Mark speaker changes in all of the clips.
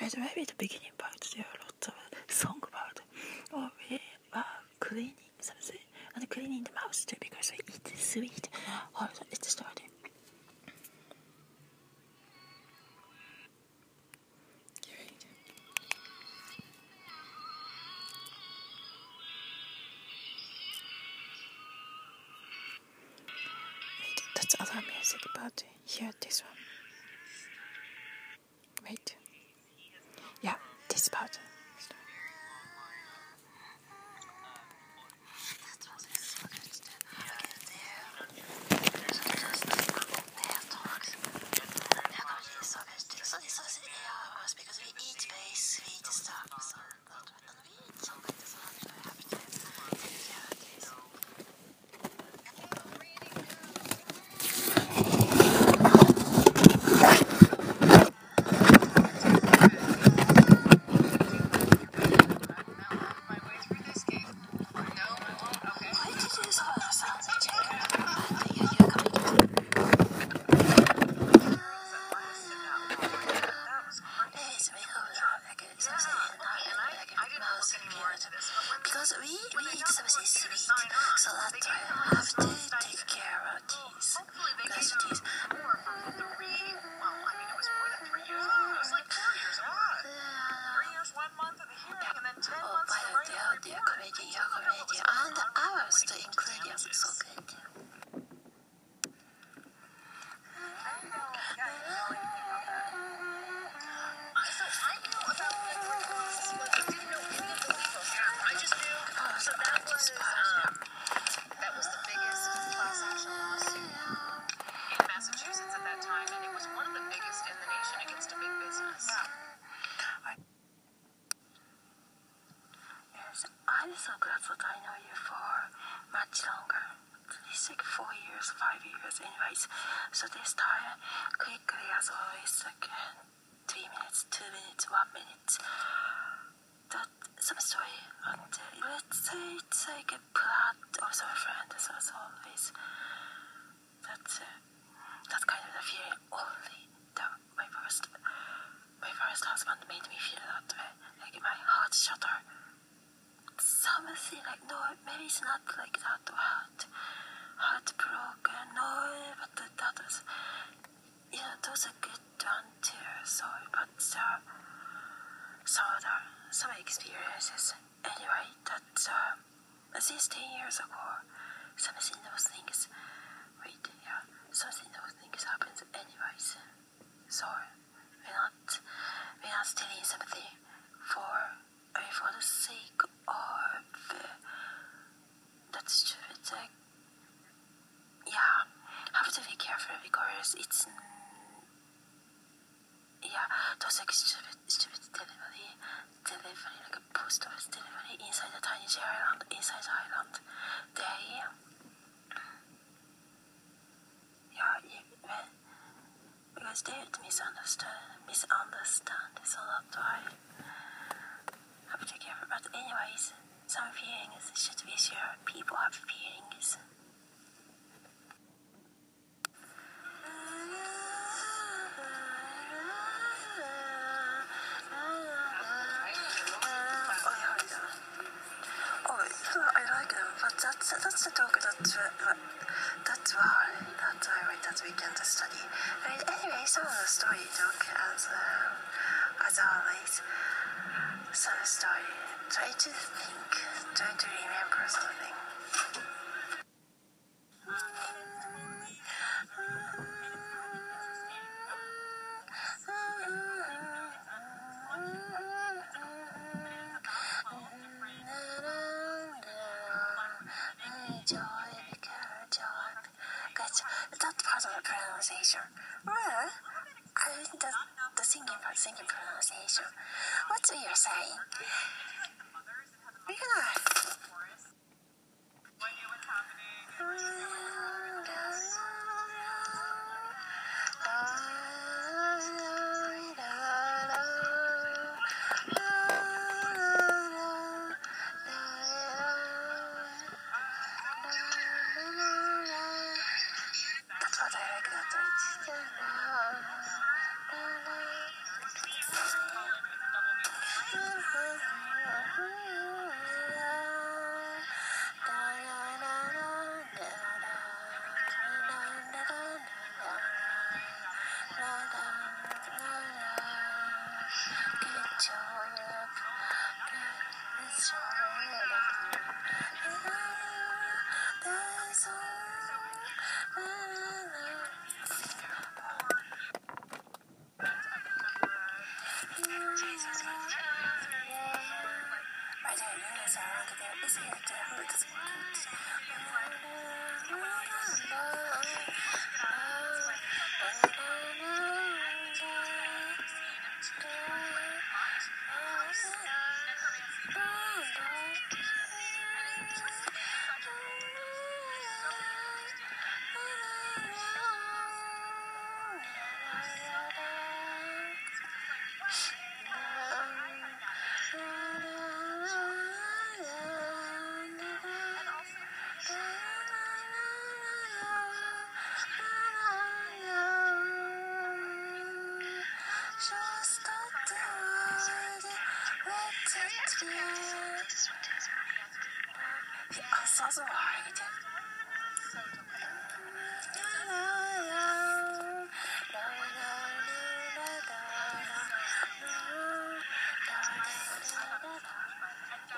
Speaker 1: at the the beginning part there are lots of song about, or oh, we are cleaning something and cleaning the mouth too because we eat sweet also it's starting Wait, that's other music, but here this one. Wait. Yeah. that's
Speaker 2: the
Speaker 1: uh, talk that, uh, that we that I read that weekend study. Anyway, some of the story talk as uh, as always, some story. Try to think, try to remember something. Let it be. I'm.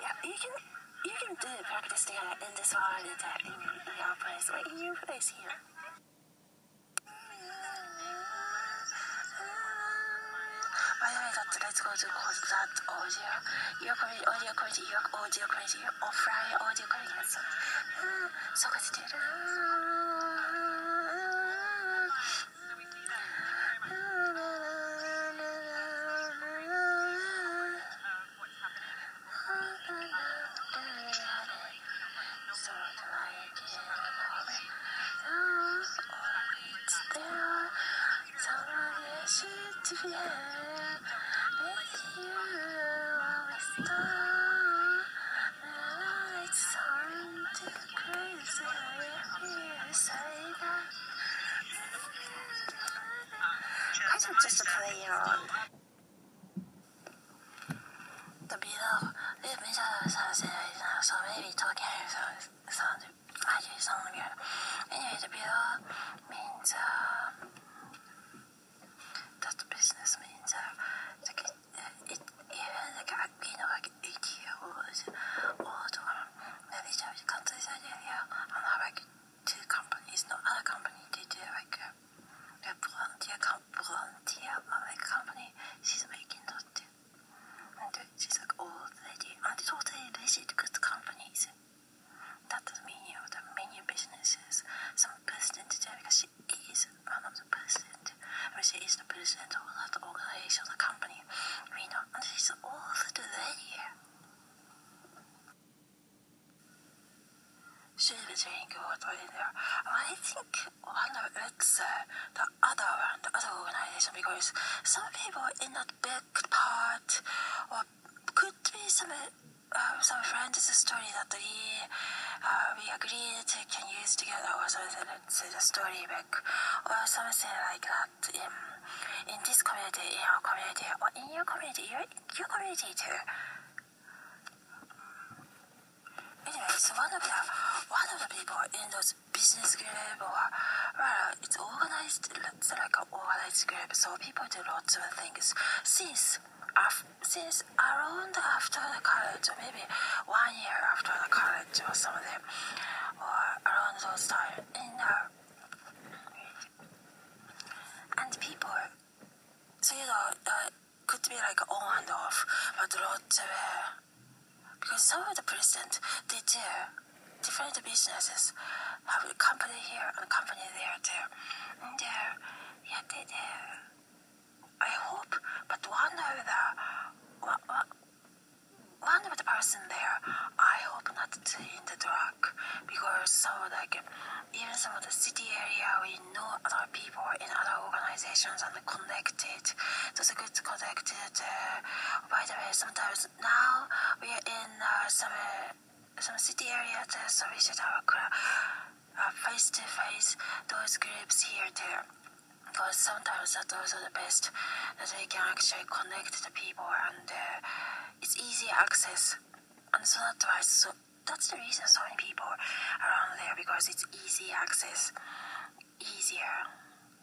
Speaker 1: Yeah, you can you can do practice there in this one in in your place, right in your place here. By the way, to cause that audio. Your community, audio community, your audio community, offline audio community. So, hmm, so good to do. So The below, the middle sounds so maybe talking sound, sound, actually sound weird. Anyway, the below means, uh, that business means, uh, like it, it, even like, uh, you know, like 80 year olds or to, um, maybe Japanese countryside area, and have like two companies, no other company, they do like, uh, a volunteer, com- volunteer, uh, like company, she's making that too. And she's like old lady, and it's legit good companies. That mean you know the many businesses. Some president she is one of the president. I she is the president of that organization, the company. You know, and she's old lady. She was drinking water in there. I think one of it's uh, the other one, the other organization, because some people in that big part, or could be some uh, some friends' is a story that we uh, we agreed to can use together, or something. Say the story book, or something like that. In in this community, in our community, or in your community, your your community too. Anyway, so one of the one of the people in those business group or well, it's organized it's like an organized group, so people do lots of things. Since af- since around after the college, maybe one year after the college or something, or around those time, in uh, and people so you know uh, could be like on and off, but lots of uh, because some of the president they do different businesses have a company here and a company there too. And uh, yeah, they do. I but one of the one, of the person there, I hope not to in the drug because some like even some of the city area we know other people in other organizations and connected. Are good connected. Uh, by the way, sometimes now we are in uh, some uh, some city area, too, so we a face to face those groups here too. Because sometimes that's also the best that we can actually connect the people and uh, it's easy access. And so that's why so that's the reason so many people around there because it's easy access easier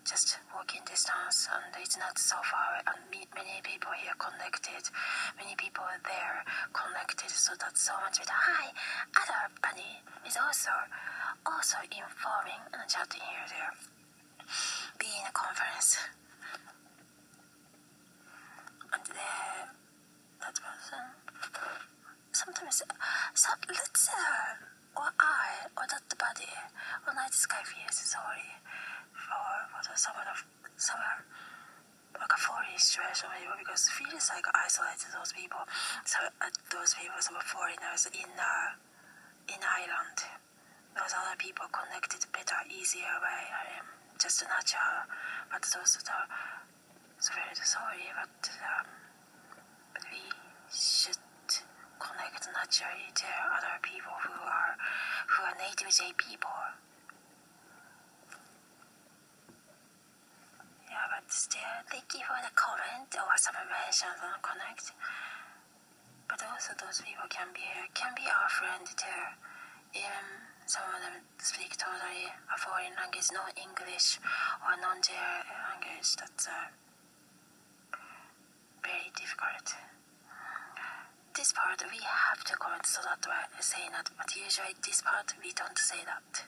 Speaker 1: just walking distance and it's not so far and many people here connected many people there connected so that's so much better. Hi other bunny is also also informing and chatting here there be in a conference. And there that person sometimes so let's uh, or I or that body or night sky feels sorry for for the summer of summer like a foreign situation because feels like isolated those people. So uh, those people some foreigners in uh, in Ireland those other people connected better easier way I am just natural but those that are very sorry but um, we should connect naturally to other people who are who are native J people. Yeah, but still, thank you for the comment or some mentions on connect. But also, those people can be can be our friend too. Even some of them speak totally a foreign language, no English or non-J language. That's uh, very difficult this part we have to comment so that we're saying that, but usually this part we don't say that.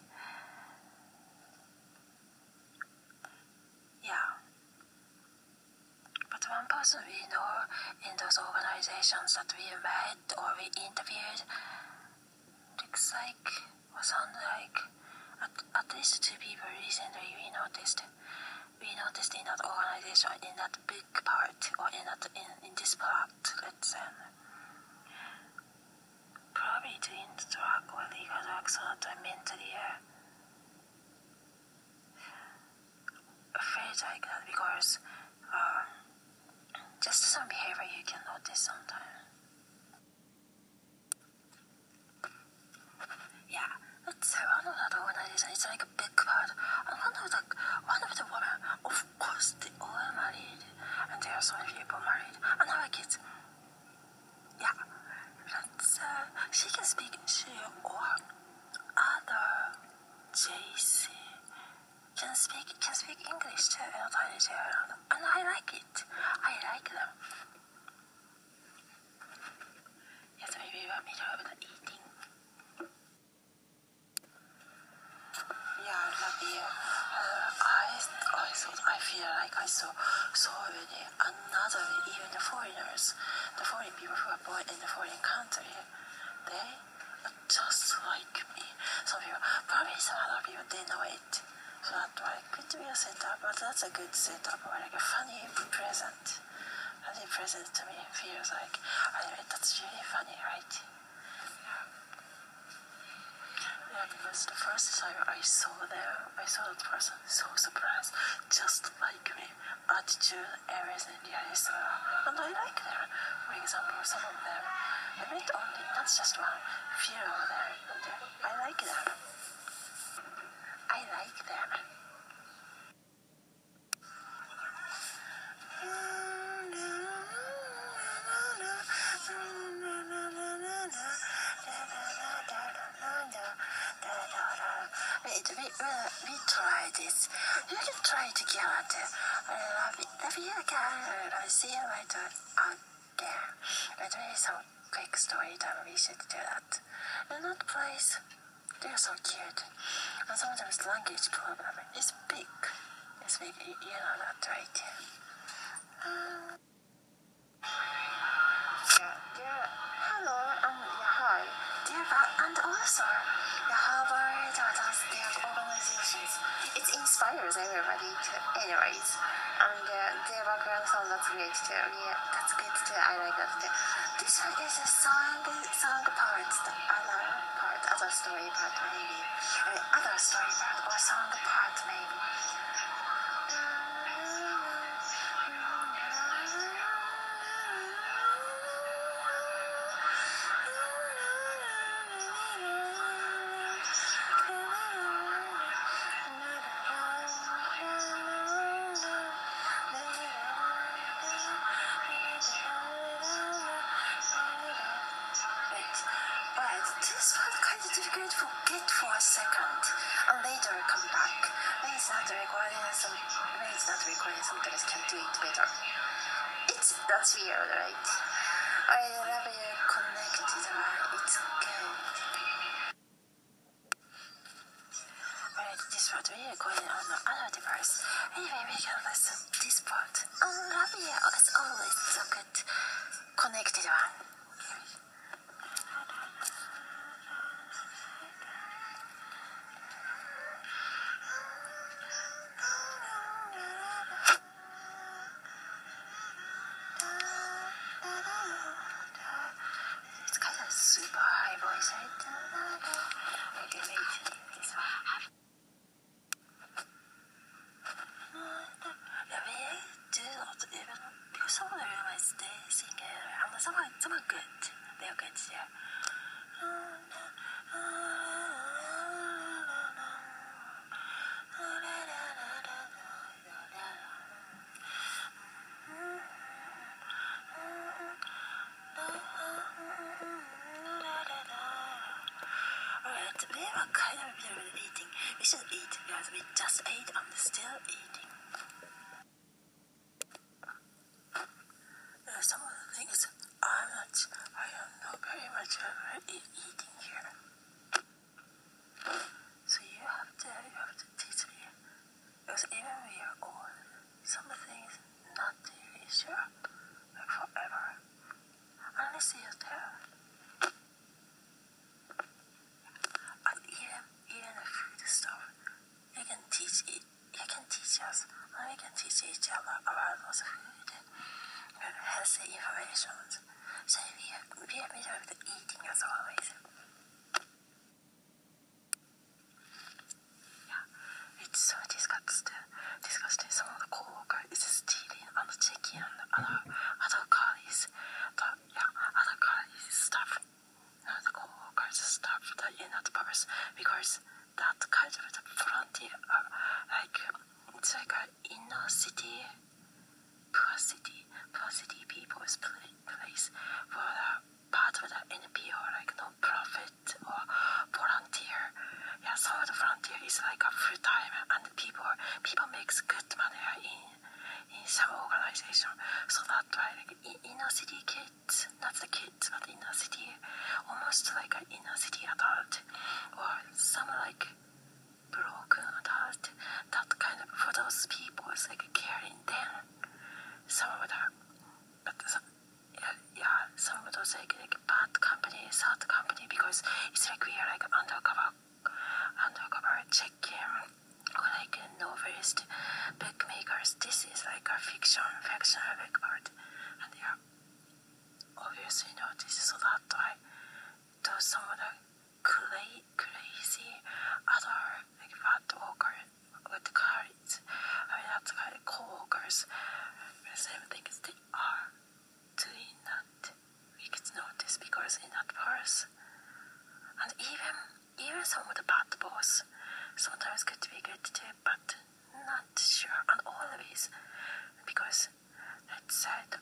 Speaker 1: Yeah. But one person we know in those organizations that we met or we interviewed looks like or sounds like at, at least two people recently we noticed. We noticed in that organization, in that big part, or in that in, in this part, let's say probably to interact with because accident I mentally uh, afraid like that because uh, just some behavior you can notice sometimes. It's one of that organization. It's like a big part. And one of the one of the women, of course, they all married, and there are so many people married, and have kids. Yeah uh, she can speak she or other JC can speak can speak English too in Thailand, and I like it. I like them. Yes, maybe we want me to have the eating. Yeah, I love you. Uh, I I feel like I saw so many another even the foreigners the foreign people who are born in the foreign country, they are just like me. Some people, probably some other people, they know it. So that why could be a setup, but that's a good setup, or like a funny present. Funny present to me feels like, I anyway, that's really funny, right? Yeah. Because the first time I saw them, I saw that person. So surprised, just like me, attitude, everything, yeah, and I like them for example, some of them, I met only, not just one, few of them, I like them. Forget for a second and later come back. Maybe it's not recording some it's not recording sometimes can do it better. It's that's weird, right? I love you connected? It's okay. Alright, this part we recording on another device. Anyway, we can listen this part. I love you as always so good connected one. It's kind of super high voice, right? Okay, wait. This one. Yeah, we do not even because some of the realize they sing uh, and some are some are good. They are good, yeah. Eating. We should eat because we just ate um, and still eating.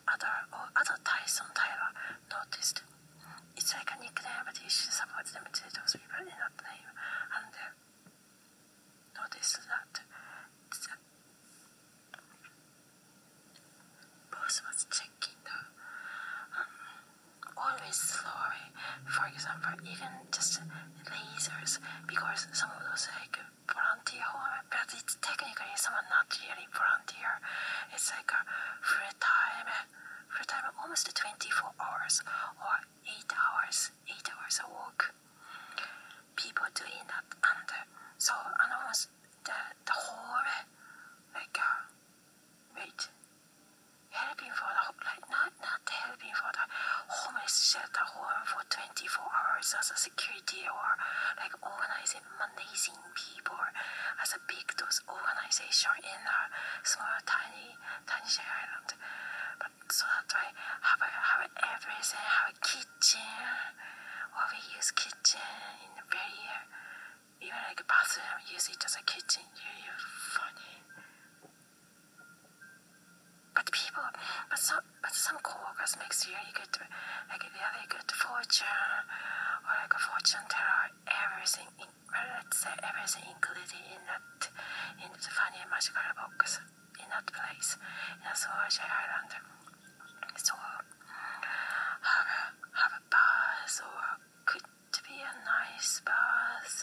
Speaker 1: Other or other ties Tyson Tyler noticed it's like a nickname but you should support them to those people in that name. And uh, notice that boss was checking the um, always slowly. For example, even just lasers, because some of those like volunteer home, but it's technically some are not really volunteer. It's like a full time, full time almost 24 hours or 8 hours, 8 hours a work. People doing that, and so and almost the the whole like uh, wait helping for the like not not helping for the homeless shelter home for 24 as a security or like organizing managing people as a big those organization in a small tiny tiny island. But so that I have a, have everything have a kitchen or we use kitchen in the very even like bathroom use it as a kitchen. You really funny. But people, but some, but some coworkers make sure you get like a really good fortune or like a fortune teller, everything, in, well, let's say everything included in that, in the funny magical box, in that place, in a Soldier Island. So, have a, have a bath or could be a nice bath.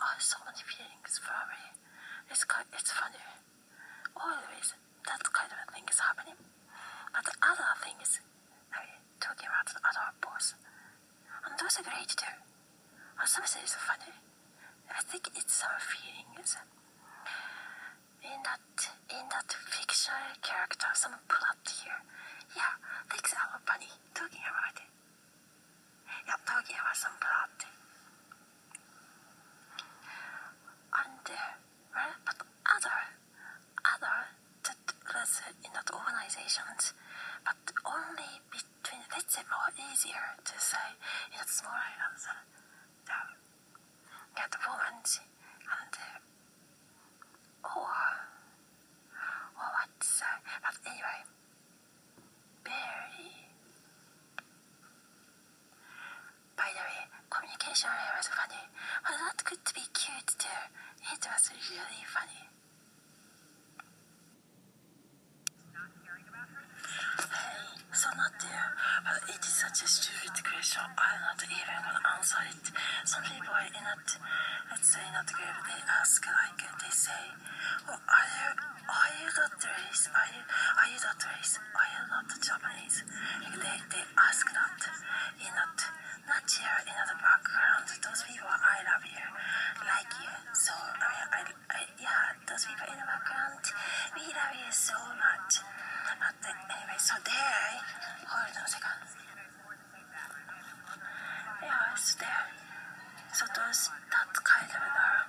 Speaker 1: Oh, so many feelings for me. It's quite, it's funny. Always that kind of thing is happening. But the other thing is, I mean, talking about the other boss, and those are great too. And something is funny. I think it's some feelings. In that, in that fictional character, some plot here. Yeah, things are funny. Talking about it. Yeah, talking about some plot. there were but other, other let's say, that uh, organizations, but only between, let's say, more easier to say, in that small island, the, get the woman and the, or, or what to say, but anyway, very, by the way, communication was funny, but well, that could be cute too. It was really funny. Hey, so not there. But it is such a stupid question. I'm not even gonna answer it. Some people are not, let's say, not good. They ask like they say, "Oh, are you, are you not race? Are you, are you not race? Are you not Japanese?" Like they, they ask that. In not, not here in the background. Those people, I love you, like you. So I mean, I, I yeah, those people in the background, we love you so much. But anyway, so there, hold on a second. Yeah, it's there. So those, that kind of, uh,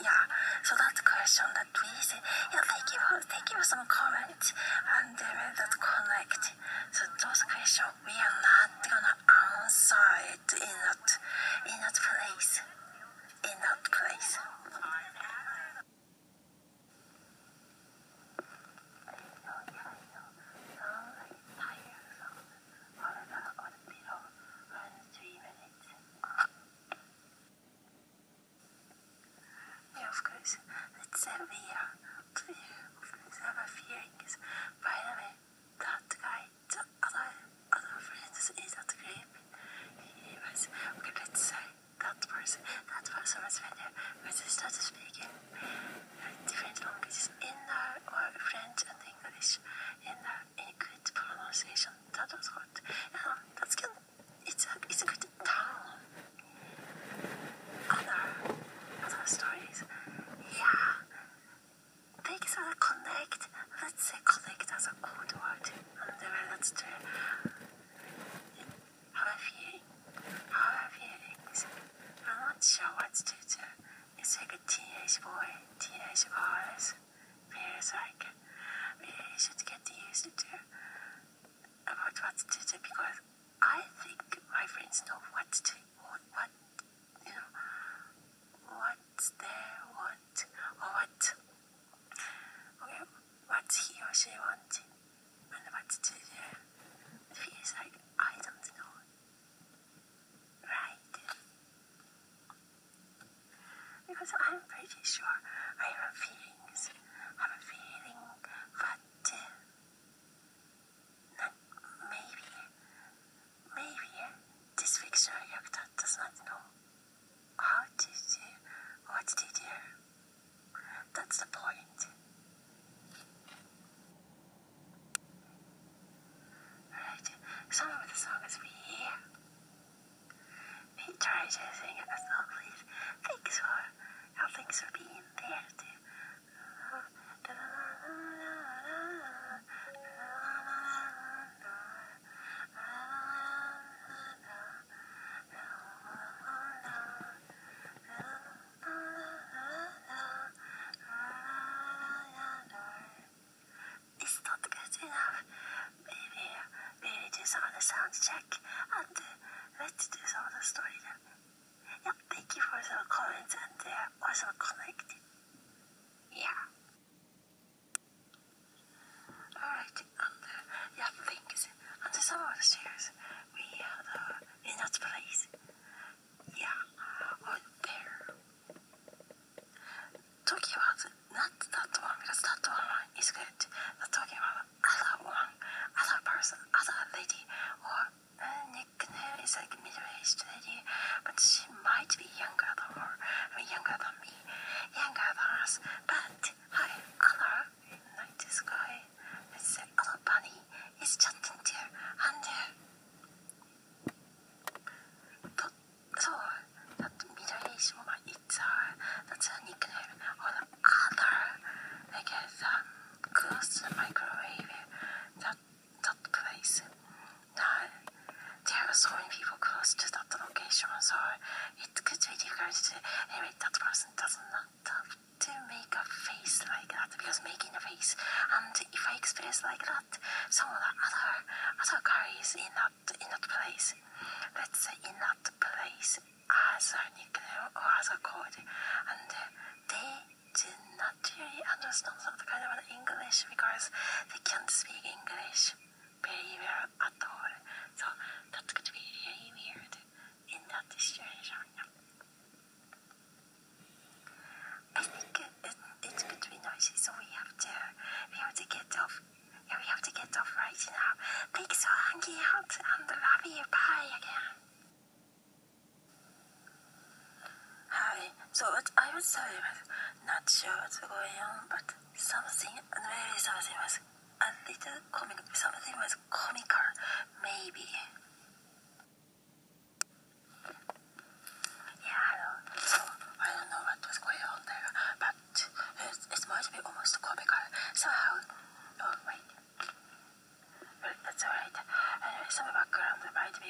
Speaker 1: yeah, so that question that we say, yeah, thank you for, thank you for some comment, and Because I'm pretty sure I have a I some of the other other guys in that in that place, let's say in that place as a nickname or as a code, and they do not really understand that kind of English because they can't speak English very well at all. So going to be really weird in that situation. I think it, it, to be noisy, so we have to we have to get off. Yeah, we have to get off right now. Thanks for hanging out and love you. Bye again. Hi. So I was sorry was not sure what's going on, but something maybe something was a little comic. Something was comical, maybe. Yeah, I know. So I don't know what was going on there, but it, it might be almost comical somehow. Oh wait. Well, that's alright. Anyway, some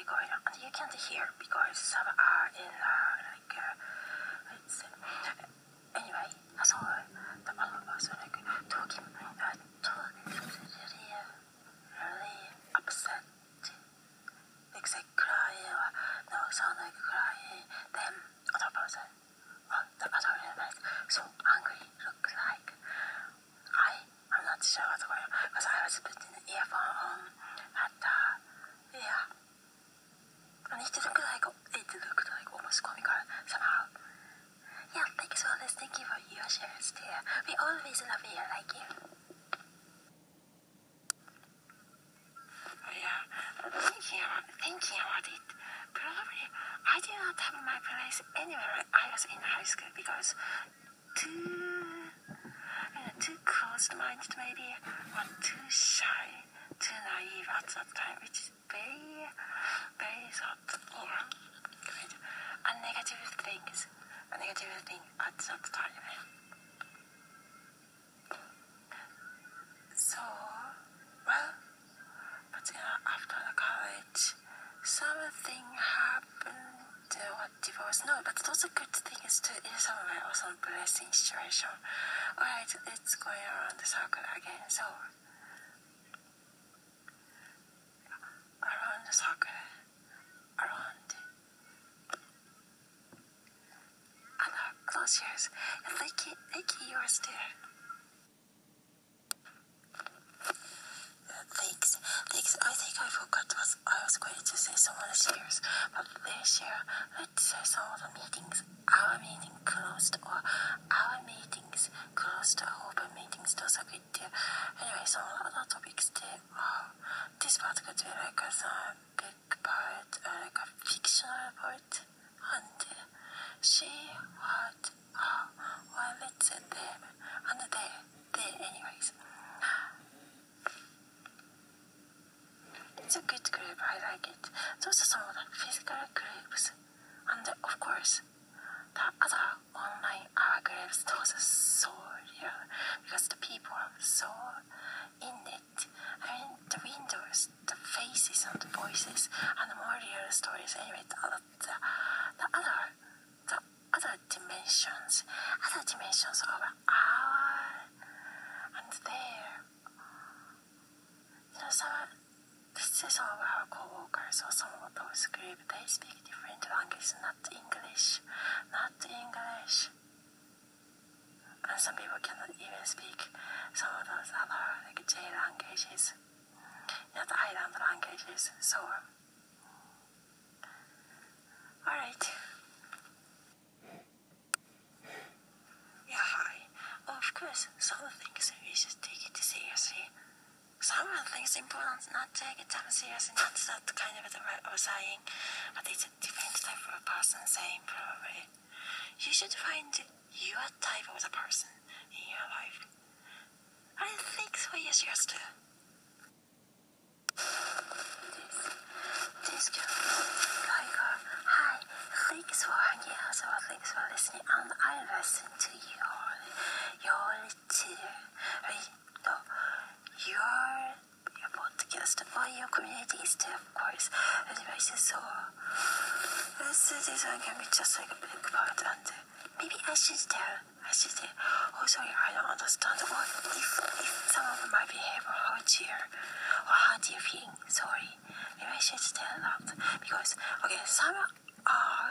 Speaker 1: on. You can't hear because some are in uh, like uh, it's anyway. So the other person like talking, uh, talking really, really upset. Like say crying or no sound like crying. Then other person on the other end like so angry look like. I I'm not sure what's going on because I was putting the earphone on at the yeah. And it looked like it looked like almost comical somehow. Yeah, thanks for this. Thank you for your shares We always love you like you. Yeah, thinking about, thinking about it, probably I did not have my place anywhere I was in high school because too, you know, too closed-minded maybe, or too shy, too naive at that time, which is very, very yeah, good. And negative things, a negative thing at that time. Co-workers some of those group. They speak different languages, not English, not English. And some people cannot even speak some of those other like J languages, not island languages. So, all right. Yeah, hi. Of course, some things we should take it seriously. Some things important not take it that seriously, not that kind of the right of saying, but it's a different type of person saying probably. You should find your type of the person in your life. I think so, yes, yes, too. This, this girl, like, uh, hi, thanks for hanging out, so thanks for listening, and I listen to you all, your too. Wait, no, your your podcast or your communities too, of course. Anyways, so this this one can be just like a big part, and uh, maybe I should tell, I I should uh, say, oh sorry, I don't understand. Or if, if some of my behavior hurts you, or hurt you feeling sorry, maybe I should tell that. Because, okay, some are,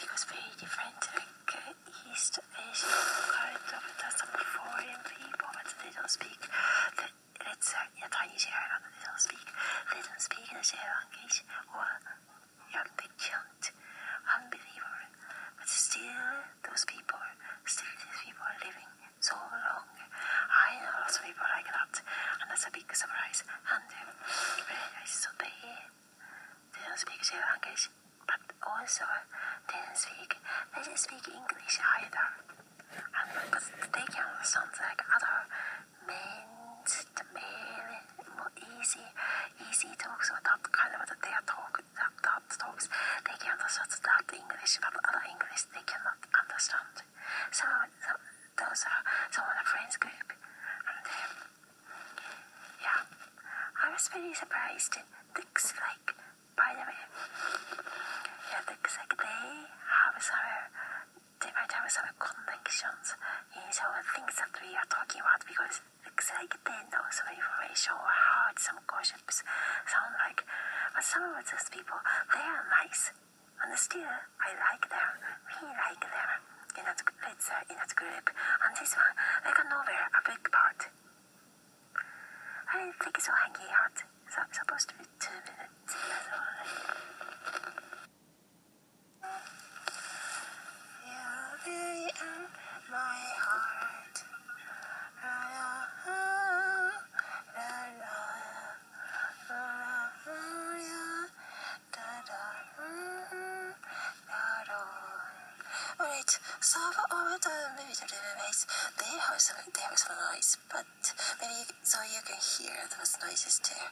Speaker 1: because very different, like uh, East Asian kind of, some foreign people, but they don't speak, the, don't speak, they the same language, or, they can't. Unbelievable. But still, those people, still these people are living so long. I know lots of people like that, and that's a big surprise. And um. So they, they don't speak language, but also they don't speak, they don't speak English either. And because they can understand like other men, the male, more easy, easy talks or that kind of their talk, that, that talks, they can understand that English, but other English they cannot understand. So, so those are some of the friends group, and um, yeah, I was very surprised. It looks like, by the way, yeah, looks like they have some, they might have some connections in some things that we are talking about because looks like they know some information or some gossips sound like. But some of those people, they are nice. And still, I like them. We like them in that, let's say, uh, in that group. And this one, like a novel, a big part. I think it's so hanging out. So supposed to be two minutes. For all the maybe the living mates, they have some they have some noise, but maybe so you can hear those noises too.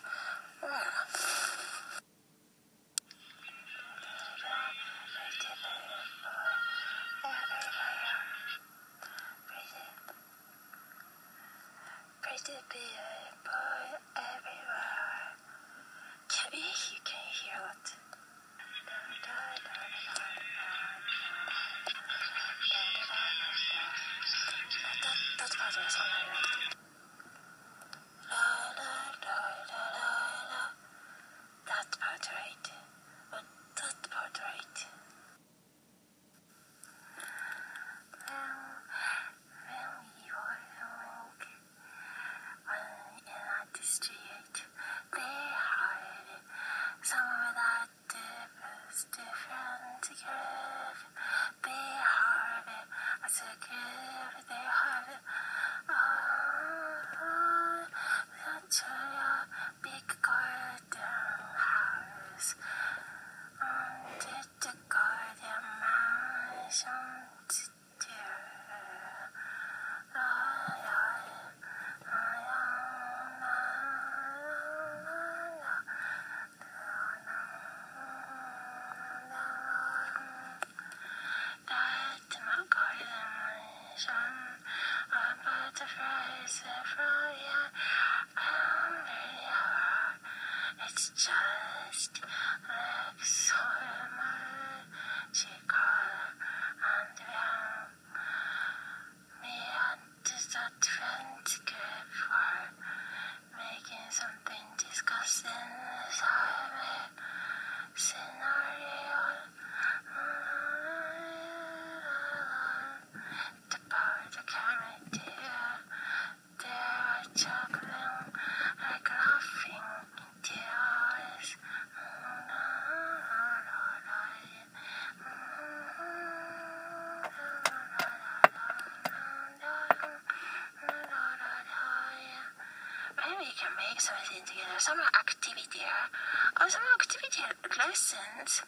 Speaker 1: We can make something together, some activity or some activity lessons.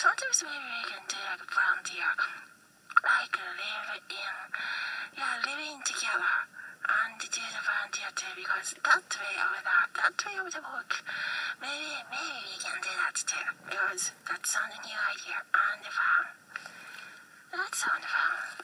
Speaker 1: Sometimes maybe we can do like volunteer, like uh, live in, yeah, living together and do the volunteer too because that way of that, that way of the work, maybe, maybe we can do that too because that's a new idea and fun. That sounds fun.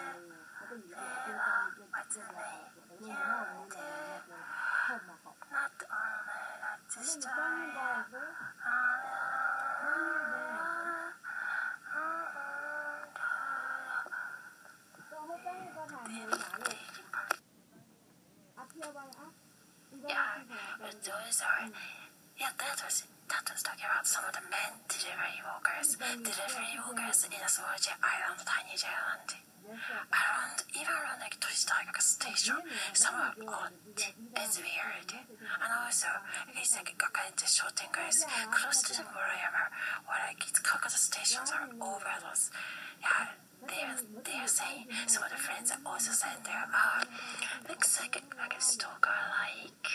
Speaker 1: that's a story. Yeah, but those are. Yeah, that was that was talking about some of the men delivery workers. Delivery workers in a Sochi island, tiny island. Around even around like Toshitaka station, some are odd. It's weird. And also, it's like Gakante shoppingers close to the Murayama, or like it's Kakata stations are over those. Yeah. They're, they're saying some of the friends are also saying there are looks like a, like a stalker like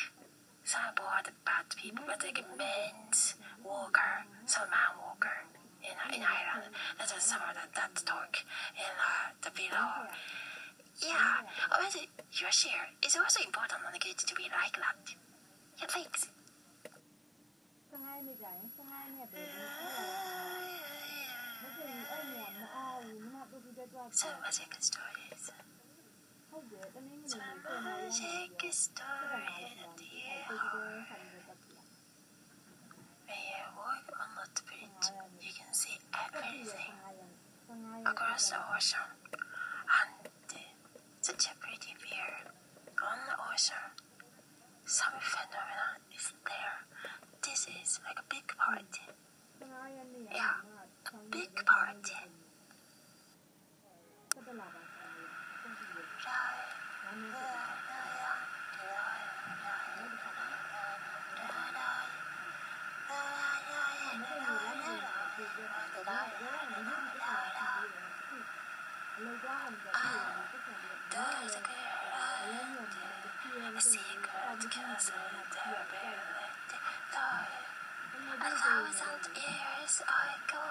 Speaker 1: some bored bad people but like a men's walker some man walker in, in Ireland that is some of the, that talk in uh, the below yeah obviously your share is also important on the good to be like that yeah thanks so magic stories? So magic story at the when you walk on the bridge you can see everything across the ocean. And such a pretty view on the ocean. Some phenomenon is there. This is like a big party. Yeah a big party A secret castle there A thousand years ago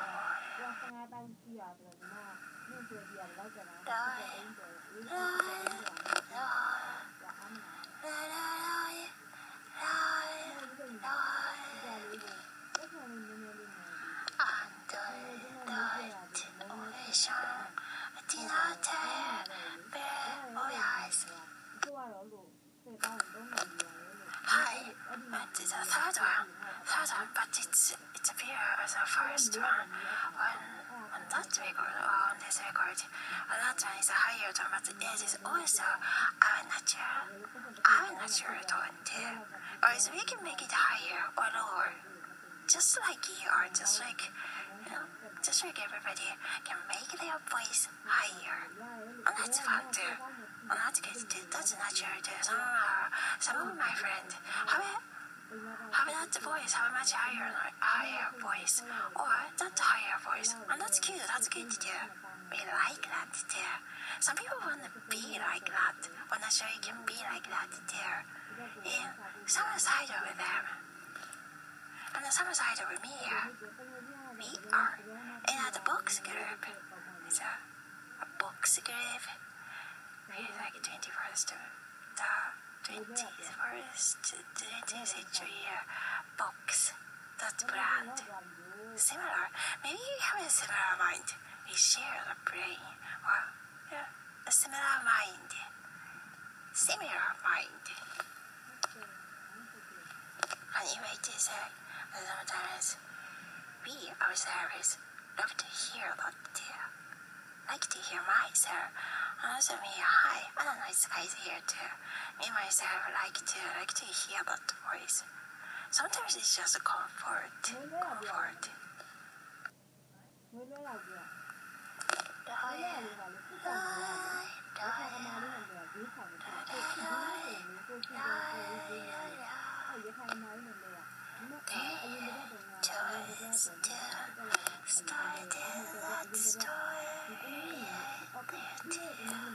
Speaker 1: Hi, but it's a third one. Third one, but it's it's appear as a first one on on that record or on this record. And that one is a higher tone, but it is also a natural, a natural tone too. Or we can make it higher or lower, just like you are, just like just like everybody can make their voice higher. And that's fun too. And that's good too. That's your too. Some some of my friends have a, have that the voice, have a much higher, higher voice, or that higher voice. And that's cute. That's good too. We like that too. Some people want to be like that. But not sure you can be like that too. Yeah, some side over them. And the summer side over me, we are it a box grave. It's a, a box grave. Maybe like 21st, uh, the 21st, century uh, box. That brand. Similar. Maybe you have a similar mind. We share the brain Well, yeah, a similar mind. Similar mind. Anyway, they say sometimes we ourselves love to hear about there. Like to hear myself. Also me, hi, I like to hear guys here too. Me myself like to like to hear about voice. Sometimes it's just comfort. Comfort started that story there too.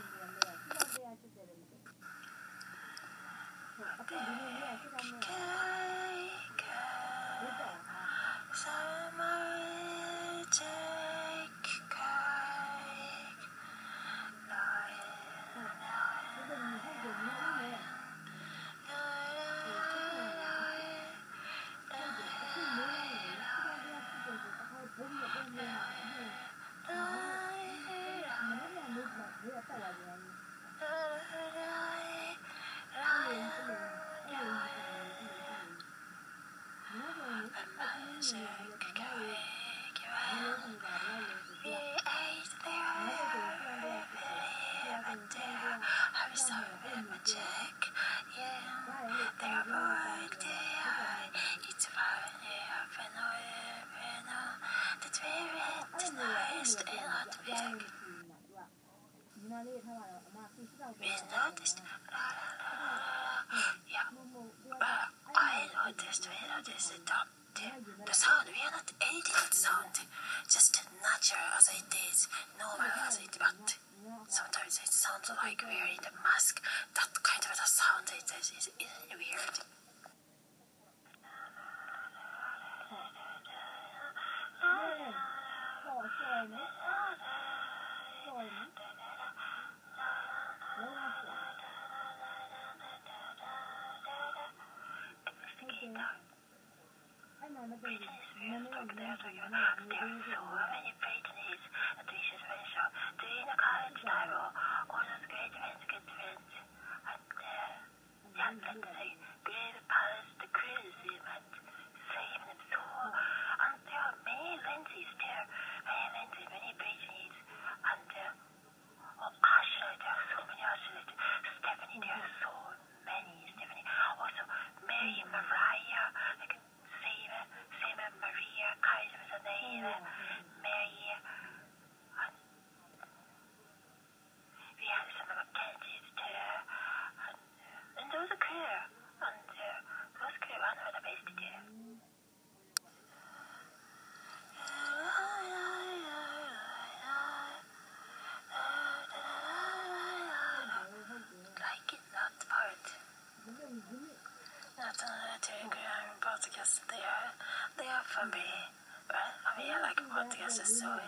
Speaker 1: necessary.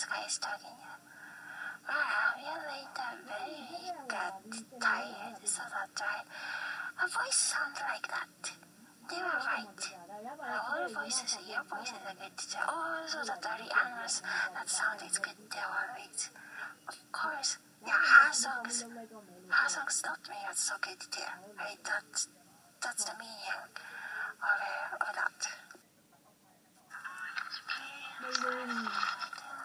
Speaker 1: Like this guy is talking yet. Wow, you later very got tired, so right. Her voice sounds like that. They were right. Our voices, your voices are good. Also, the dirty animals, that sound is good too, always. Of course, yeah, her songs, her songs not me, it's so good too. Right, that's, that's the meaning of, uh, of that.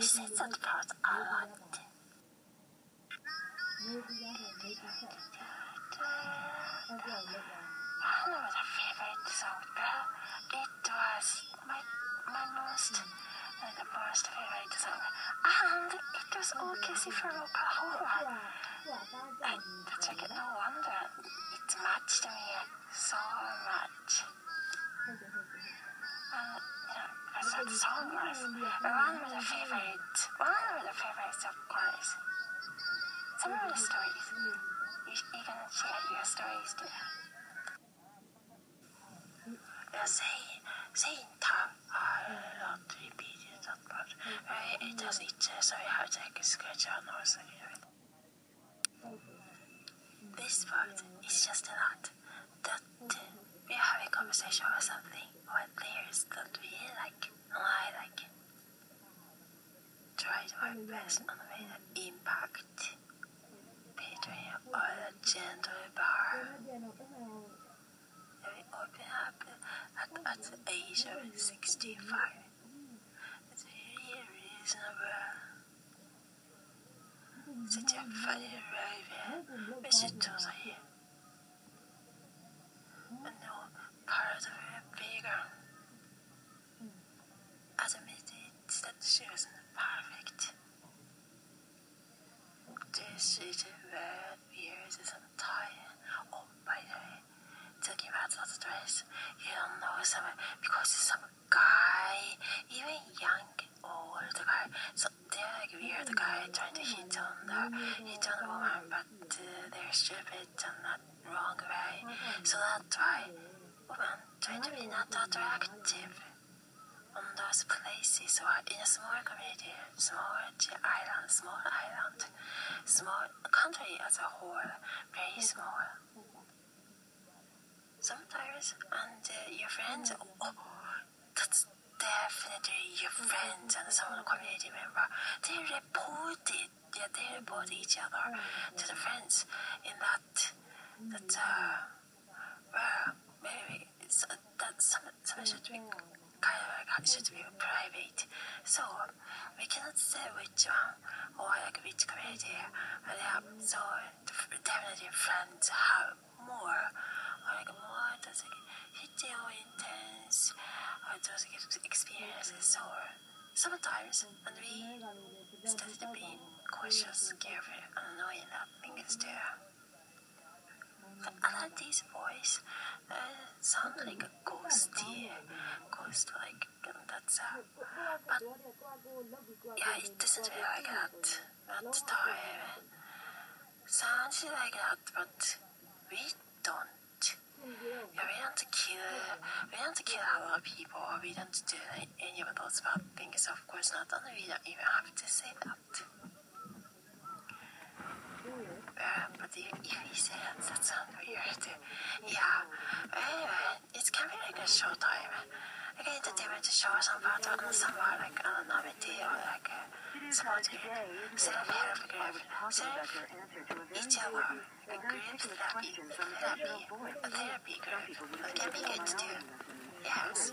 Speaker 1: This is the part I
Speaker 3: liked.
Speaker 1: One of my favorite songs, well, it was my, my most, like the most favorite song. And it was all Casey from Oklahoma. I, that's like no wonder it matched me so much. And you know, because that song was one of the favorite, one of the favorites of course. Some of the stories, you, you can share your stories too. Yeah, say, saying time, I not repeated that part. Right, it does it, so we have to take a sketch on also. This part is just a lot that we having a conversation about something Players there's that we like I like. Tried to best on the way that impact between all the gentle bar. We open up at, at the age of 65. It's really reasonable Such a funny arrival, mais c'est tout ça. And now, part of This is a weird years some time. Oh, by the way, talking about that dress, you don't know some because some guy, even young, old guy, so they're like weird guy trying to hit on the hit on the woman, but uh, they're stupid and not wrong way. So that's why women try to be not attractive on those places or in a small community, small island, small island, small country as a whole, very small. Sometimes, and uh, your friends, oh, that's definitely your friends and some community member, they reported, yeah, they report each other to the friends in that, that, uh, well, maybe it's, uh, that some, some should be kind of like should be private. So we cannot say which one or like which community. But yeah, so definitely friends have more or like more those like video intense or those experiences or sometimes and we started being cautious, careful, and knowing that things there. These boys. Uh, sound like a ghosty, ghost like that's uh, but yeah, it doesn't feel like that at the time. Sounds like that, but we don't. Yeah, we don't kill. We don't kill a lot of people. Or we don't do any of those bad things. Of course not, and we don't even have to say that um, the Elise Hensetson who heard weird. Yeah. Anyway, it's gonna be like a short time. I'm to to show some part of somehow like anonymity or like uh, smartly. Self-help self each other, a group therapy, therapy, a therapy group that can be good too. Yes.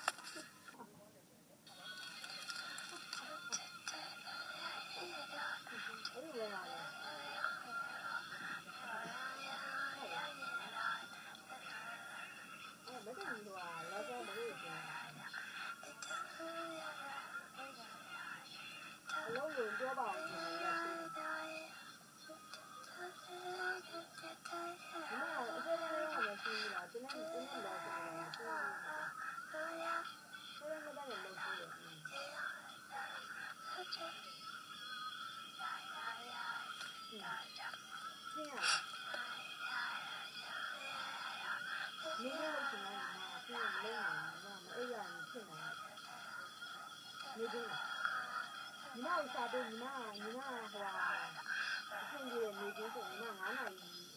Speaker 3: 能稳多吧？什么呀？我今天让我们注意了，今天你今天聊什么了？昨天和大家都说了。这样。明天我请来人了，今天没来，知道吗？哎呀，你请来了，没听了。你那啥都你那你那是吧？看见没结婚，你那俺那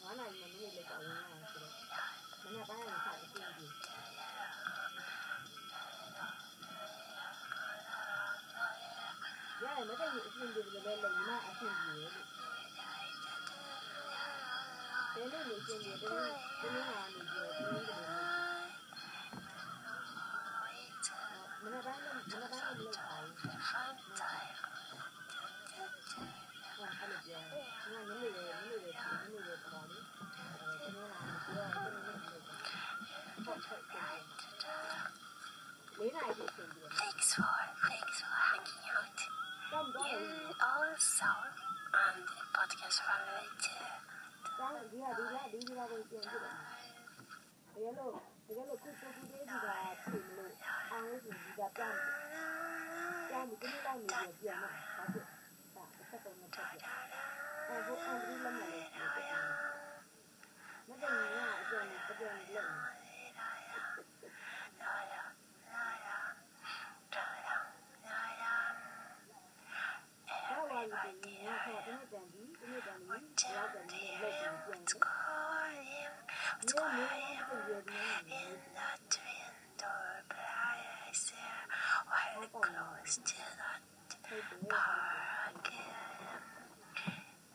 Speaker 3: 俺那没没没
Speaker 1: 搞人
Speaker 3: 啊，是的，人家把俺啥都见的。原来没在有事就不来来你那还见别的。真的没见别的，真的啊没见别的。mình đã bán mình đã bán lên lầu
Speaker 1: Thanks for thanks for hanging out. You also and the podcast family too. What's going What's in that twin? But I close to
Speaker 3: that.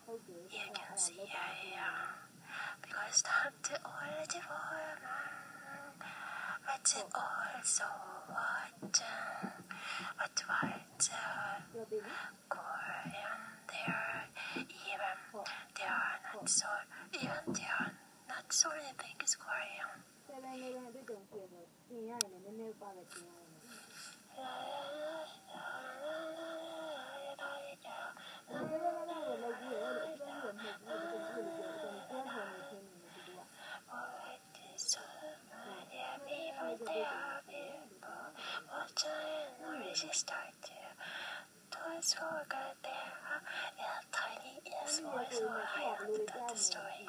Speaker 1: You can see her here because time to all devour but also what
Speaker 3: what words
Speaker 1: are there even they are not so even they are not so anything is Korean. La. giant resistor there. Toys for good there. Yeah, tiny is more so high up the story.